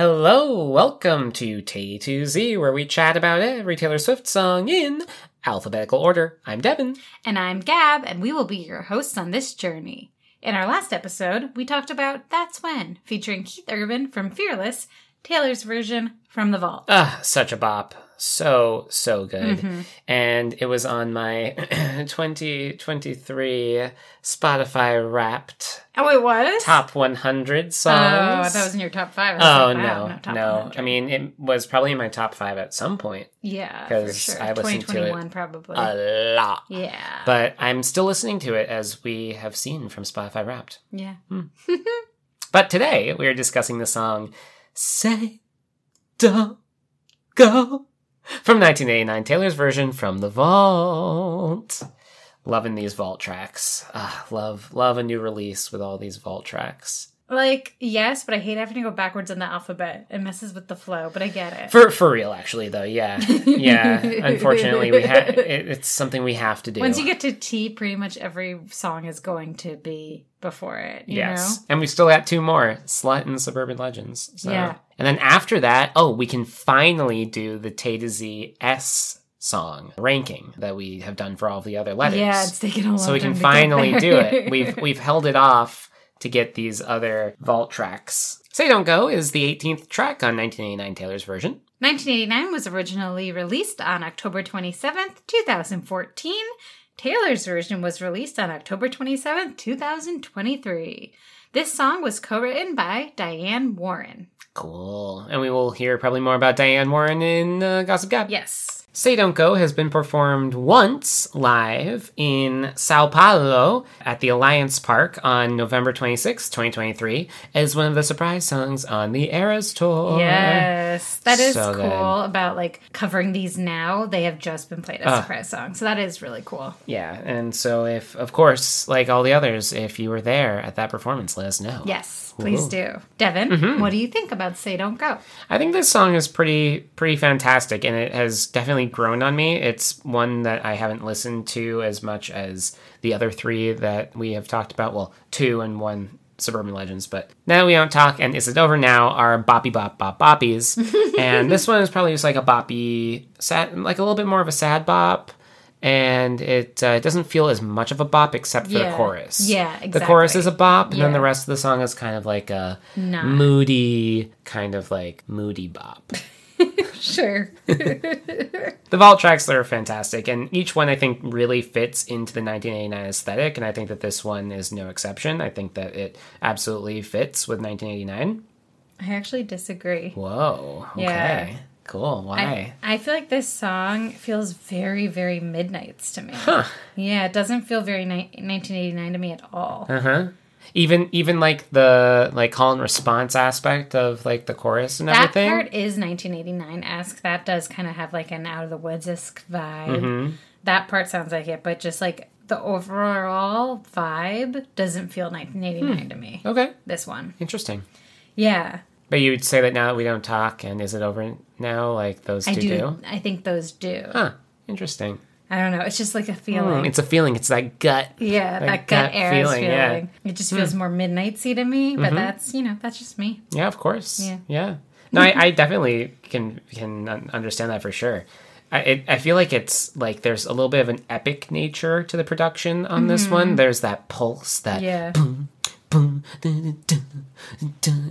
Hello, welcome to T2Z, where we chat about every Taylor Swift song in alphabetical order. I'm Devin. And I'm Gab, and we will be your hosts on this journey. In our last episode, we talked about That's When, featuring Keith Urban from Fearless, Taylor's version from The Vault. Ah, such a bop. So, so good. Mm-hmm. And it was on my 2023 Spotify Wrapped Oh, it was? Top 100 Oh, songs. that was in your top five. Oh like, wow, no, no! 100. I mean, it was probably in my top five at some point, yeah, because sure. I listened to it 2021 probably. a lot. yeah. But I'm still listening to it as we have seen from Spotify Wrapped. yeah. Hmm. But today we are discussing the song "Say Don't Go" from 1989, Taylor's version from the Vault. Loving these Vault tracks. Ah, love, love a new release with all these Vault tracks. Like, yes, but I hate having to go backwards in the alphabet. It messes with the flow, but I get it. For for real, actually, though. Yeah, yeah. Unfortunately, we have it, it's something we have to do. Once you get to T, pretty much every song is going to be before it. You yes, and we still got two more: Slut and Suburban Legends. So. Yeah. and then after that, oh, we can finally do the Tay to Z S song ranking that we have done for all the other letters. Yeah, it's taken a long so we can finally do it. We've we've held it off to get these other vault tracks. Say Don't Go is the 18th track on 1989 Taylor's version. 1989 was originally released on October 27th, 2014. Taylor's version was released on October 27th, 2023. This song was co written by Diane Warren. Cool. And we will hear probably more about Diane Warren in uh, Gossip Gab. Yes. Say Don't Go has been performed once live in Sao Paulo at the Alliance Park on November 26, 2023, as one of the surprise songs on the Eras tour. Yes. That is So cool about like covering these now. They have just been played as Ah. surprise songs. So that is really cool. Yeah, and so if, of course, like all the others, if you were there at that performance, let us know. Yes, please Ooh. do. Devin, Mm-hmm. what do you think about Say Don't Go? I think this song is pretty pretty fantastic and it has definitely grown on me. It's one that I haven't listened to as much as the other three that we have talked about. Well, two and one Suburban Legends, but now we don't talk and is it over now are boppy bop bop boppies. and this one is probably just like a boppy sad like a little bit more of a sad bop. And it uh, it doesn't feel as much of a bop except for the chorus. Yeah, The chorus is a bop, and then the rest of the song is kind of like a Nah. moody, kind of like moody bop. Sure. The vault tracks are fantastic, and each one I think really fits into the 1989 aesthetic, and I think that this one is no exception. I think that it absolutely fits with 1989. I actually disagree. Whoa. Okay. Yeah. Cool. Why? I, I feel like this song feels very, very midnights to me. Huh. Yeah, it doesn't feel very ni- 1989 to me at all. Uh huh. Even even like the like call and response aspect of like the chorus and that everything. That part is 1989 esque. That does kind of have like an out of the woods esque vibe. Mm-hmm. That part sounds like it, but just like the overall vibe doesn't feel 1989 Hmm. to me. Okay. This one. Interesting. Yeah. But you would say that now that we don't talk, and is it over now? Like those two I do, do? I think those do. Huh. Interesting. I don't know. It's just like a feeling. Hmm, it's a feeling. It's that gut. yeah, that that, gut gut feeling, feeling. yeah. Hmm. It just feels more midnightsy to me, but that's you know that's just me. Yeah, of course. Yeah. Yeah. No, I, I definitely can can understand that for sure. I it, I feel like it's like there's a little bit of an epic nature to the production on this one. There's that pulse, that Yeah. boom,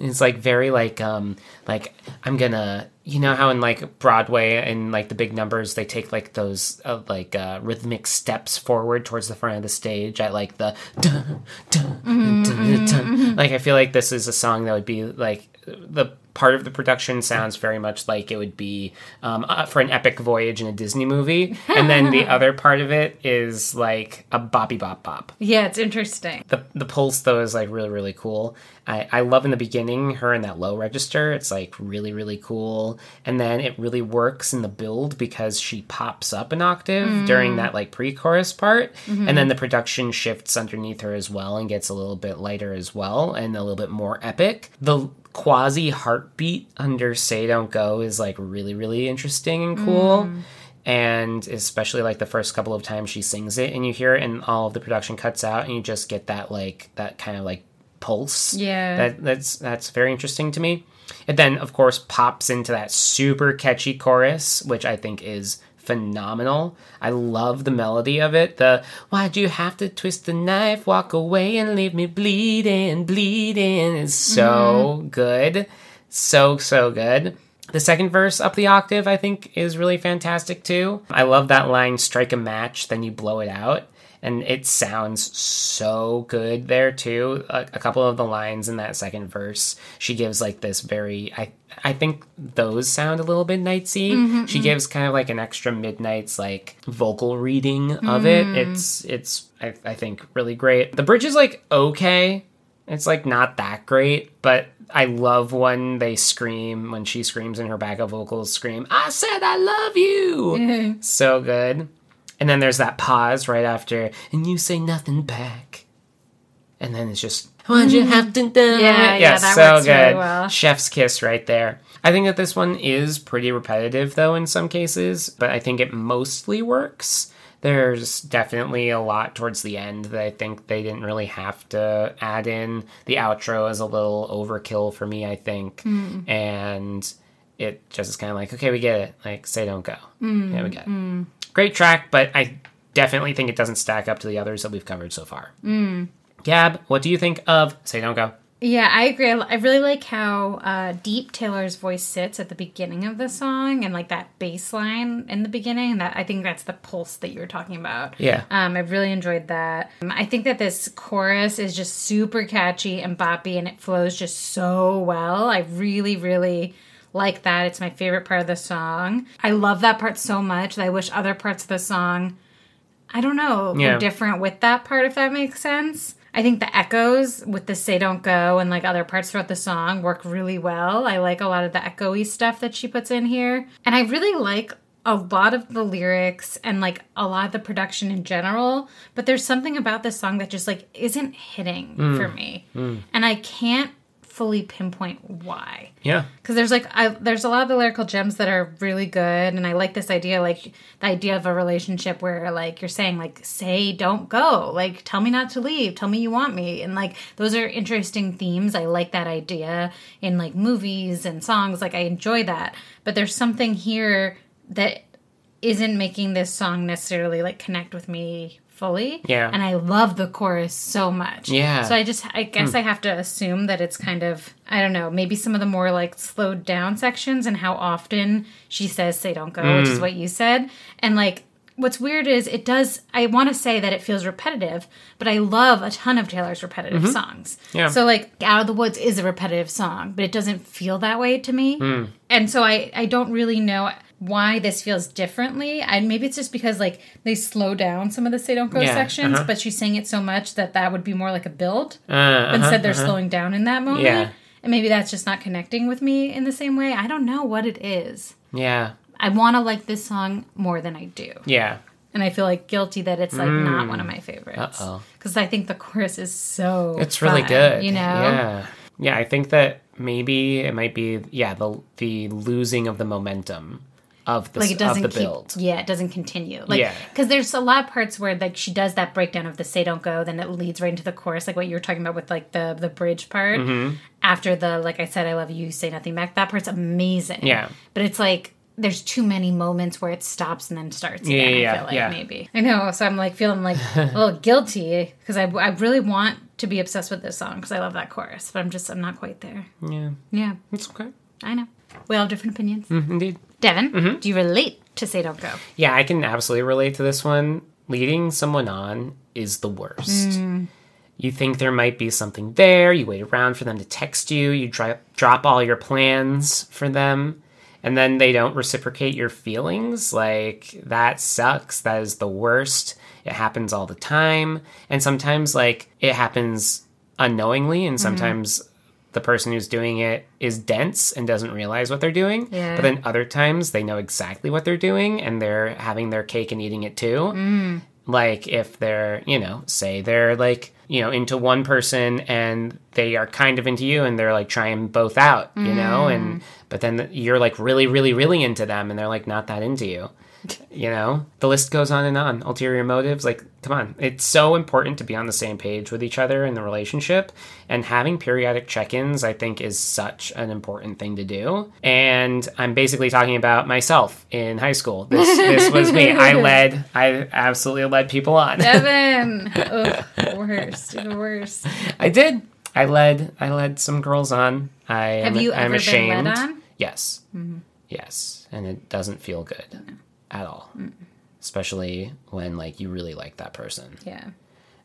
It's like very like um like I'm gonna you know how in like Broadway and like the big numbers they take like those uh, like uh, rhythmic steps forward towards the front of the stage at like the dun, dun, dun, dun, dun. like I feel like this is a song that would be like the part of the production sounds very much like it would be um, uh, for an epic voyage in a Disney movie, and then the other part of it is like a boppy bop bop. Yeah, it's interesting. The the pulse though is like really really cool. I I love in the beginning her in that low register. It's like really really cool, and then it really works in the build because she pops up an octave during that like pre-chorus part, and then the production shifts underneath her as well and gets a little bit lighter as well and a little bit more epic. The quasi heartbeat under Say Don't Go is like really really interesting and cool. Mm. And especially like the first couple of times she sings it and you hear it and all of the production cuts out and you just get that like that kind of like pulse. Yeah. that that's that's very interesting to me. It then, of course, pops into that super catchy chorus, which I think is phenomenal. I love the melody of it. The why'd you have to twist the knife, walk away and leave me bleeding, bleeding is so mm-hmm. good. So, so good. The second verse up the octave, I think, is really fantastic too. I love that line strike a match, then you blow it out. And it sounds so good there too. A, a couple of the lines in that second verse, she gives like this very I I think those sound a little bit nightsy. Mm-hmm, she mm-hmm. gives kind of like an extra midnight's like vocal reading of it. Mm. It's it's I, I think really great. The bridge is like okay. It's like not that great, but I love when they scream when she screams in her backup vocals scream, I said I love you. so good. And then there's that pause right after, and you say nothing back. And then it's just, why'd you have to die? Yeah, yeah, that works really well. Chef's kiss right there. I think that this one is pretty repetitive though in some cases, but I think it mostly works. There's definitely a lot towards the end that I think they didn't really have to add in. The outro is a little overkill for me, I think. Hmm. And it just is kind of like, okay, we get it. Like, say don't go. Hmm. Yeah, we get it. Hmm. Great track, but I definitely think it doesn't stack up to the others that we've covered so far. Gab, what do you think of Say Don't Go? Yeah, I agree. I I really like how uh, deep Taylor's voice sits at the beginning of the song, and like that bass line in the beginning. That I think that's the pulse that you were talking about. Yeah. um, I really enjoyed that. Um, I think that this chorus is just super catchy and boppy, and it flows just so well. I really, really like that. It's my favorite part of the song. I love that part so much that I wish other parts of the song I don't know, Yeah. were different with that part, if that makes sense. I think the echoes with the say don't go and like other parts throughout the song work really well. I like a lot of the echoey stuff that she puts in here. And I really like a lot of the lyrics and like a lot of the production in general, but there's something about this song that just like isn't hitting mm. for me. Mm. And I can't fully pinpoint why. Yeah. because there's like I, there's a lot of the lyrical gems that are really good and i like this idea like the idea of a relationship where like you're saying like say don't go. Like tell me not to leave. Tell me you want me. And like those are interesting themes. I like that idea in like movies and songs. Like i enjoy that. But there's something here that isn't making this song necessarily like connect with me fully Yeah. and i love the chorus so much. Yeah. so i just i guess hmm. i have to assume that it's kind of i don't know maybe some of the more like slowed down sections and how often she says say don't go which is hmm. what you said. And like what's weird is it does i want to say that it feels repetitive but i love a ton of taylor's repetitive mm-hmm. songs. Yeah. so like out of the woods is a repetitive song but it doesn't feel that way to me. Hmm. And so i i don't really know why this feels differently and maybe it's just because like they slow down some of the say don't go Yeah, sections uh-huh. but she's saying it so much that that would be more like a build Uh, uh-huh, instead they're uh-huh. slowing down in that moment Yeah. and maybe that's just not connecting with me in the same way i don't know what it is Yeah. i want to like this song more than i do Yeah. and i feel like guilty that it's like not one of my favorites Uh-oh. because i think the chorus is so It's really good. you know Yeah. Yeah, I think that maybe it might be yeah, the the losing of the momentum of the like it doesn't the keep, build. yeah it doesn't continue like Yeah. because there's a lot of parts where like she does that breakdown of the say don't go then it leads right into the chorus like what you were talking about with like the the bridge part Mm-hmm. after the like i said i love you say nothing back that part's amazing Yeah. but it's like there's too many moments where it stops and then starts Yeah, again, yeah, I feel like yeah. maybe I know so I'm like feeling like a little guilty because I, I really want to be obsessed with this song because I love that chorus but I'm just I'm not quite there Yeah. yeah It's okay. I know we all have different opinions Mm, Indeed. Devin Mm-hmm. do you relate to say don't go Yeah, I can absolutely relate to this one. Leading someone on is the worst. You think there might be something there, you wait around for them to text you, you dri- drop all your plans for them, and then they don't reciprocate your feelings. Like, that sucks. That is the worst. It happens all the time. And sometimes, like, it happens unknowingly, and sometimes the person who's doing it is dense and doesn't realize what they're doing. Yeah. But then other times they know exactly what they're doing and they're having their cake and eating it too. Mm. Like if they're, you know, say they're like you know, into one person and they are kind of into you and they're like trying both out, you know, and mm. but then you're like really, really, really into them and they're like not that into you. You know, the list goes on and on. Ulterior motives, like, come on. It's so important to be on the same page with each other in the relationship. And having periodic check ins, I think, is such an important thing to do. And I'm basically talking about myself in high school. This, this was me. I led, I absolutely led people on. Evan, Ugh, worst, even worse. I did. I led, I led some girls on. I Have am, you I'm ever ashamed. been led on? Yes. Mm-hmm. Yes. And it doesn't feel good at all. Mm. Especially when like you really like that person. Yeah.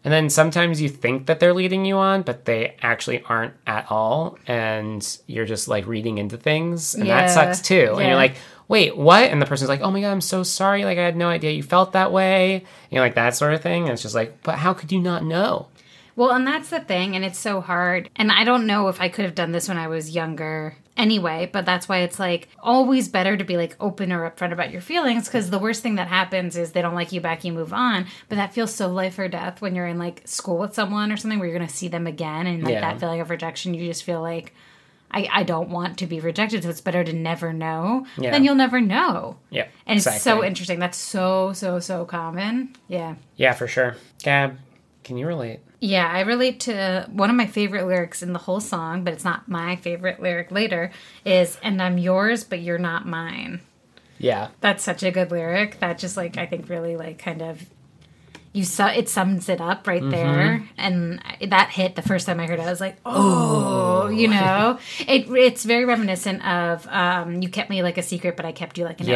And then sometimes you think that they're leading you on, but they actually aren't at all. And you're just like reading into things. And that sucks too. And you're like, wait, what? And the person's like, oh my God, I'm so sorry. Like, I had no idea you felt that way. You know, like that sort of thing. And it's just like, but how could you not know? Well, and that's the thing, and it's so hard. And I don't know if I could have done this when I was younger anyway, but that's why it's like always better to be like open or upfront about your feelings because the worst thing that happens is they don't like you back, you move on. But that feels so life or death when you're in like school with someone or something where you're going to see them again and like Yeah. that feeling of rejection, you just feel like. I, I don't want to be rejected, so it's better to never know. Yeah. Then you'll never know. Yeah. And it's so interesting. That's so, so, so common. Yeah. Yeah, for sure. Gab, can you relate? Yeah, I relate to one of my favorite lyrics in the whole song, but it's not my favorite lyric later, is And I'm yours, but you're not mine. Yeah. That's such a good lyric. That just like I think really like kind of you su- it sums it up right there. And that hit the first time I heard it. I was like, oh, you know, it it's very reminiscent of um, you kept me like a secret, but I kept you like an oath,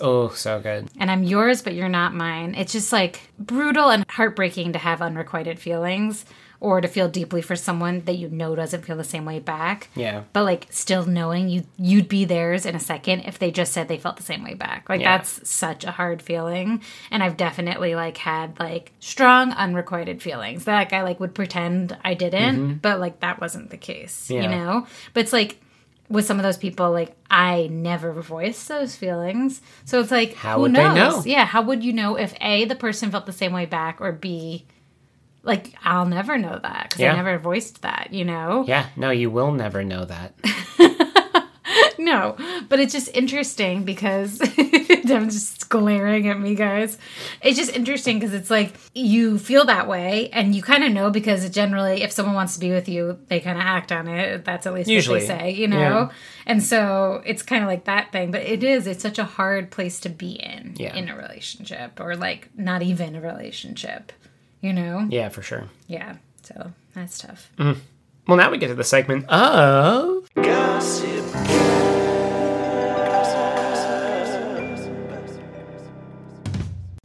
right? Oh, so good. and I'm yours, but you're not mine. It's just like brutal and heartbreaking to have unrequited feelings or to feel deeply for someone that you know doesn't feel the same way back. Yeah. But like still knowing you you'd be theirs in a second if they just said they felt the same way back. Like Yeah. that's such a hard feeling. And I've definitely like had like strong unrequited feelings that like, I like would pretend I didn't, but like that wasn't the case. You Mm-hmm. Know? But it's like with some of those people, like I never voiced those feelings. So it's like, How who would they knows? know? Yeah, how would you know if A, the person felt the same way back, or B, like I'll never know that because Yeah. I never voiced that, you know? Yeah. No, you will never know that. No, but it's just interesting because I'm just glaring at me, guys. It's just interesting because it's like you feel that way, and you kind of know because generally, if someone wants to be with you, they kind of act on it. That's at least Usually, what they say, you know. yeah. And so it's kind of like that thing, but it is. It's such a hard place to be in Yeah. in a relationship, or like not even a relationship, you know. Yeah, for sure. Yeah. So that's tough. Mm. Well, now we get to the segment of. Gossip.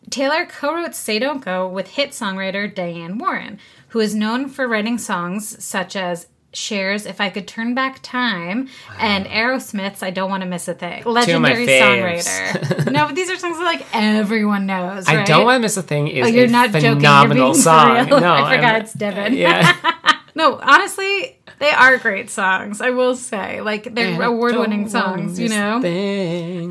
Taylor co wrote Say Don't Go with hit songwriter Diane Warren, who is known for writing songs such as Cher's If I Could Turn Back Time and Aerosmith's I Don't Want to Miss a Thing. Legendary songwriter. no, but these are songs that like everyone knows. I don't want to miss a thing. Is Oh, you're a not joking. Phenomenal being song. No, I forgot I'm- it's Devin. Yeah. No, honestly, they are great songs. I will say, like they're award-winning songs. You know,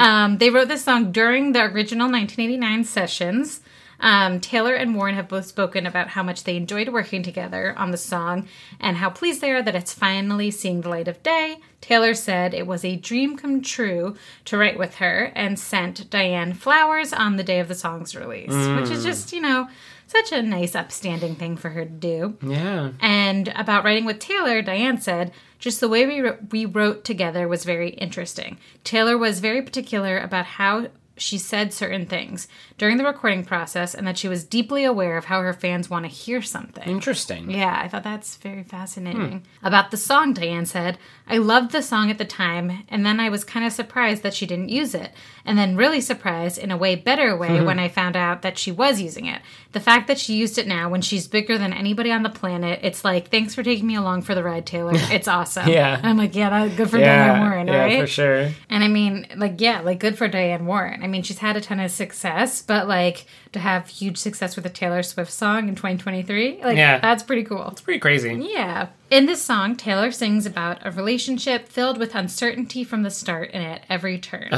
um, they wrote this song during the original 1989 sessions. Um, Taylor and Warren have both spoken about how much they enjoyed working together on the song and how pleased they are that it's finally seeing the light of day. Taylor said it was a dream come true to write with her and sent Diane flowers on the day of the song's release, which is just, you know, such a nice, upstanding thing for her to do. Yeah. And about writing with Taylor, Diane said, just the way we, we wrote together was very interesting. Taylor was very particular about how she said certain things during the recording process and that she was deeply aware of how her fans want to hear something. Interesting. Yeah, I thought that's very fascinating. About the song, Diane said, I loved the song at the time, and then I was kind of surprised that she didn't use it. And then really surprised in a way better way mm-hmm. when I found out that she was using it. The fact that she used it now when she's bigger than anybody on the planet, it's like, thanks for taking me along for the ride, Taylor. It's awesome. Yeah. And I'm like, yeah, that's good for Yeah. Diane Warren, yeah, right? for sure. And I mean, like, yeah, like good for Diane Warren. I mean, she's had a ton of success, but like to have huge success with a Taylor Swift song in 2023, like, Yeah. that's pretty cool. It's pretty crazy. Yeah. In this song, Taylor sings about a relationship filled with uncertainty from the start and at every turn.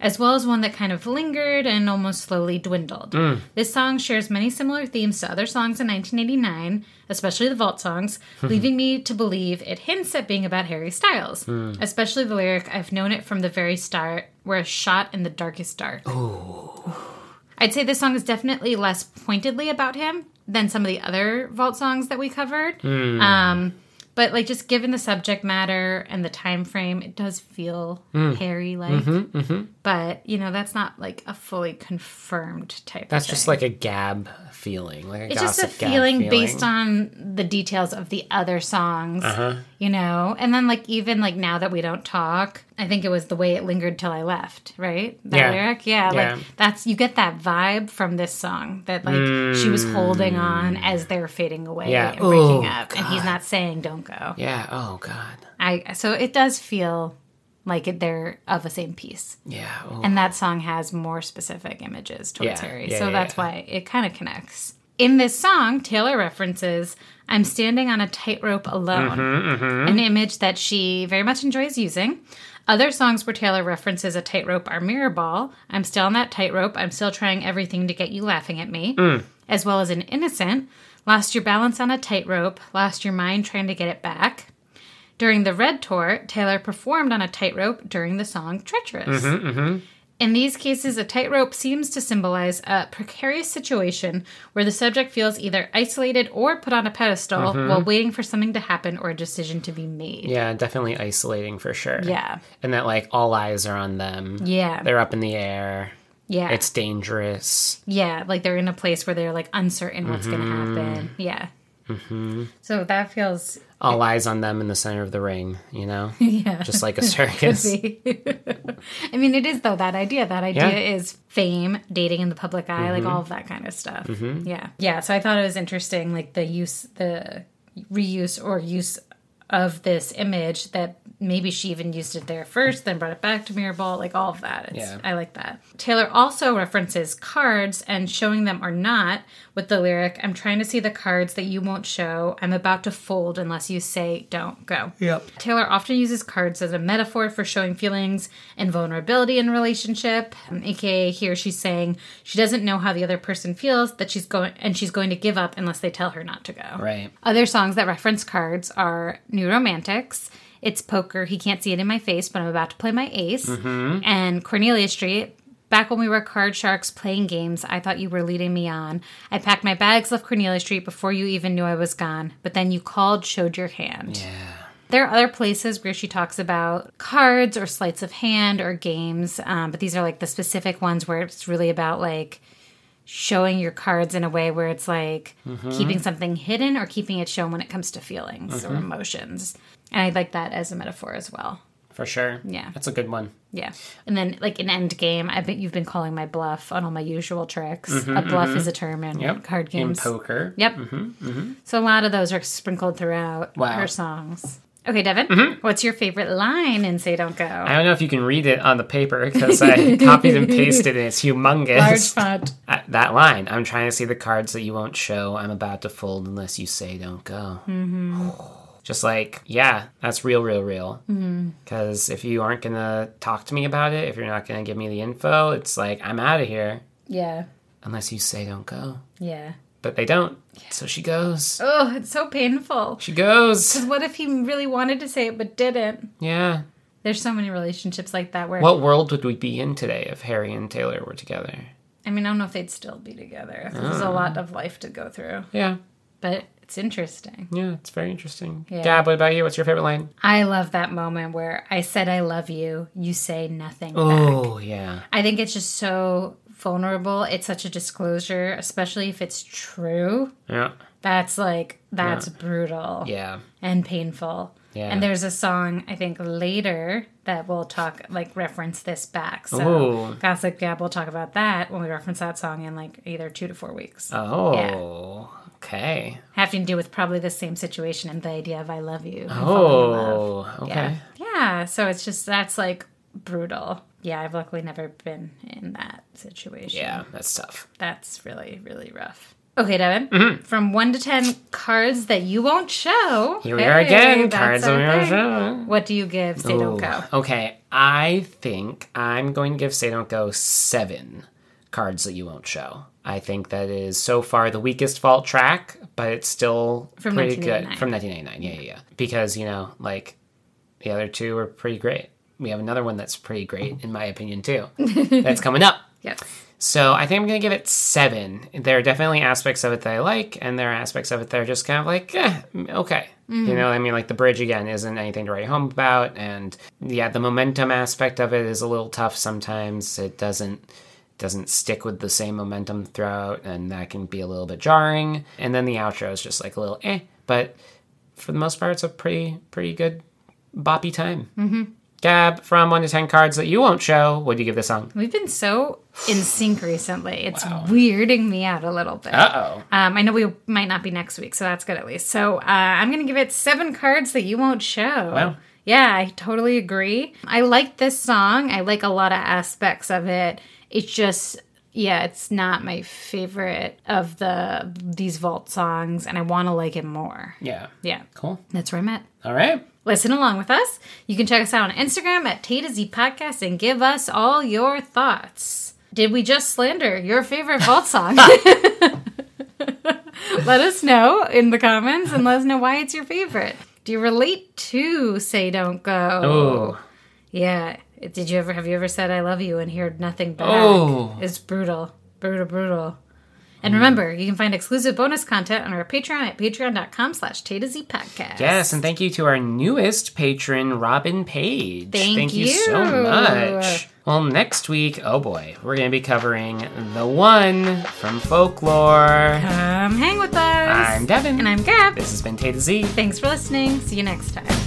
As well as one that kind of lingered and almost slowly dwindled. Mm. This song shares many similar themes to other songs in 1989, especially the vault songs, leaving me to believe it hints at being about Harry Styles, hmm. especially the lyric, I've known it from the very start, we're a shot in the darkest dark. I'd say this song is definitely less pointedly about him than some of the other vault songs that we covered. Hmm. Um, but like just given the subject matter and the time frame, it does feel hmm. hairy, like. Mm-hmm, mm-hmm. But you know, that's not like a fully confirmed type. That's just like a gab feeling, like a it's just a gossip feeling, based on the details of the other songs, Uh-huh. you know. And then like even like now that we don't talk, I think it was the way it lingered till I left, right? That Yeah. lyric, yeah, Yeah. like that's you get that vibe from this song that like she was holding on as they're fading away Mm. Yeah. and breaking Oh, up, and he's not saying don't go. Yeah. Oh God. I so it does feel like it, they're of the same piece. Yeah. Oh. And that song has more specific images towards Yeah, Harry. yeah, so yeah, that's yeah. why it kind of connects. In this song, Taylor references I'm standing on a tightrope alone, Mm-hmm, an image that she very much enjoys using. Other songs where Taylor references a tightrope are Mirrorball, I'm still on that tightrope, I'm still trying everything to get you laughing at me, Mm. as well as in Innocent, Lost your balance on a tightrope, lost your mind trying to get it back. During the Red Tour, Taylor performed on a tightrope during the song Treacherous. In these cases, a tightrope seems to symbolize a precarious situation where the subject feels either isolated or put on a pedestal while waiting for something to happen or a decision to be made. yeah, definitely isolating for sure. Yeah. And that like all eyes are on them. Yeah. They're up in the air. Yeah. It's dangerous. yeah. Like they're in a place where they're like uncertain what's going to Mm-hmm. happen. Yeah. So that feels. All eyes on them in the center of the ring. You know, Yeah. just like a circus. I mean, it is though that idea. That idea Yeah. is fame, dating in the public eye, like Mm-hmm. all of that kind of stuff. Yeah, yeah. So I thought it was interesting, like the use, the reuse or use of this image that maybe she even used it there first, then brought it back to Mirrorball, like all of that. It's, Yeah. I like that. Taylor also references cards and showing them or not with the lyric, I'm trying to see the cards that you won't show. I'm about to fold unless you say don't go. Yep. Taylor often uses cards as a metaphor for showing feelings and vulnerability in a relationship. Um, AKA here she's saying she doesn't know how the other person feels that she's going and she's going to give up unless they tell her not to go. Right. Other songs that reference cards are New Romantics, It's Poker, He Can't See It in My Face, but I'm about to play my ace, and Cornelia Street. Back when we were card sharks playing games, I thought you were leading me on. I packed my bags, left Cornelia Street before you even knew I was gone, but then you called, showed your hand. Yeah. There are other places where she talks about cards or sleights of hand or games, um, but these are like the specific ones where it's really about like showing your cards in a way where it's like mm-hmm. keeping something hidden or keeping it shown when it comes to feelings or mm-hmm. emotions. And I like that as a metaphor as well. For sure. Yeah. That's a good one. Yeah. And then like an end game, I bet you've been calling my bluff on all my usual tricks. Mm-hmm, a bluff is a term in Yep. card games. In poker. Yep. So a lot of those are sprinkled throughout Wow. her songs. Okay, Devin, what's your favorite line in Say Don't Go? I don't know if you can read it on the paper because I copied and pasted it. It's humongous. Large font. Uh, that line. I'm trying to see the cards that you won't show. I'm about to fold unless you say don't go. Mm-hmm. Just like, yeah, that's real, real, real. Because if you aren't going to talk to me about it, if you're not going to give me the info, it's like, I'm out of here Yeah. unless you say don't go. Yeah. But they don't. So she goes. Oh, it's so painful. She goes. Because what if he really wanted to say it but didn't? Yeah. There's so many relationships like that where What world would we be in today if Harry and Taylor were together? I mean, I don't know if they'd still be together. There's a ah. lot of life to go through, Yeah. but it's interesting. Yeah, it's very interesting. Yeah. Gab, what about you? What's your favorite line? I love that moment where I said I love you, you say nothing back. Oh, yeah. I think it's just so vulnerable. It's such a disclosure, especially if it's true. Yeah. That's like that's brutal Yeah. and painful. Yeah. And there's a song I think later that we'll talk like reference this back. So Ooh. Gossip Gab will talk about that when we reference that song in like either two to four weeks. Oh, okay. Having to do with probably the same situation and the idea of I love you. and oh, falling in love. Oh, okay. Yeah. Yeah. So it's just that's like brutal. Yeah, I've luckily never been in that situation. Yeah, that's tough. That's really, really rough. Okay, Devin. From one to ten cards that you won't show. Mm-hmm. Here we are again. Cards that we won't show. What do you give? Say don't go. Okay, I think I'm going to give Say Don't Go seven cards that you won't show. I think that is so far the weakest vault track, but it's still From pretty good from 1989. Yeah, yeah, yeah. Because you know, like the other two are pretty great. We have another one that's pretty great, in my opinion, too. that's coming up. Yes. So I think I'm gonna give it seven. There are definitely aspects of it that I like, and there are aspects of it that are just kind of like, eh, okay. You know, I mean, like the bridge again isn't anything to write home about, and yeah, the momentum aspect of it is a little tough sometimes. It doesn't doesn't stick with the same momentum throughout, and that can be a little bit jarring. And then the outro is just like a little eh, but for the most part, it's a pretty pretty good boppy time. Mm-hmm. Gab, from one to ten cards that you won't show, would you give this song? We've been so in sync recently. It's weirding me out a little bit. Uh oh. Um, I know we might not be next week, so that's good at least. So uh, I'm going to give it seven cards that you won't show. Wow. Yeah, I totally agree. I like this song. I like a lot of aspects of it. It's just, yeah, it's not my favorite of the these vault songs, and I want to like it more. Yeah. Yeah, Cool. that's where I'm at. All right. Listen along with us. You can check us out on Instagram at Tay to Z Podcast and give us all your thoughts. Did we just slander your favorite vault song? let us know in the comments and let us know why it's your favorite. Do you relate to Say Don't Go? Oh. Yeah. Did you ever have you ever said I love you and heard nothing back? Oh. It's brutal. Brutal, brutal. And remember, you can find exclusive bonus content on our Patreon at patreon.com slash Tay Z Podcast. Yes, and thank you to our newest patron, Robin Page. Thank you. so much. Well, next week, oh boy, we're going to be covering The One from Folklore. Come hang with us. I'm Devin. And I'm Gab. This has been Tay to Z. Thanks for listening. See you next time.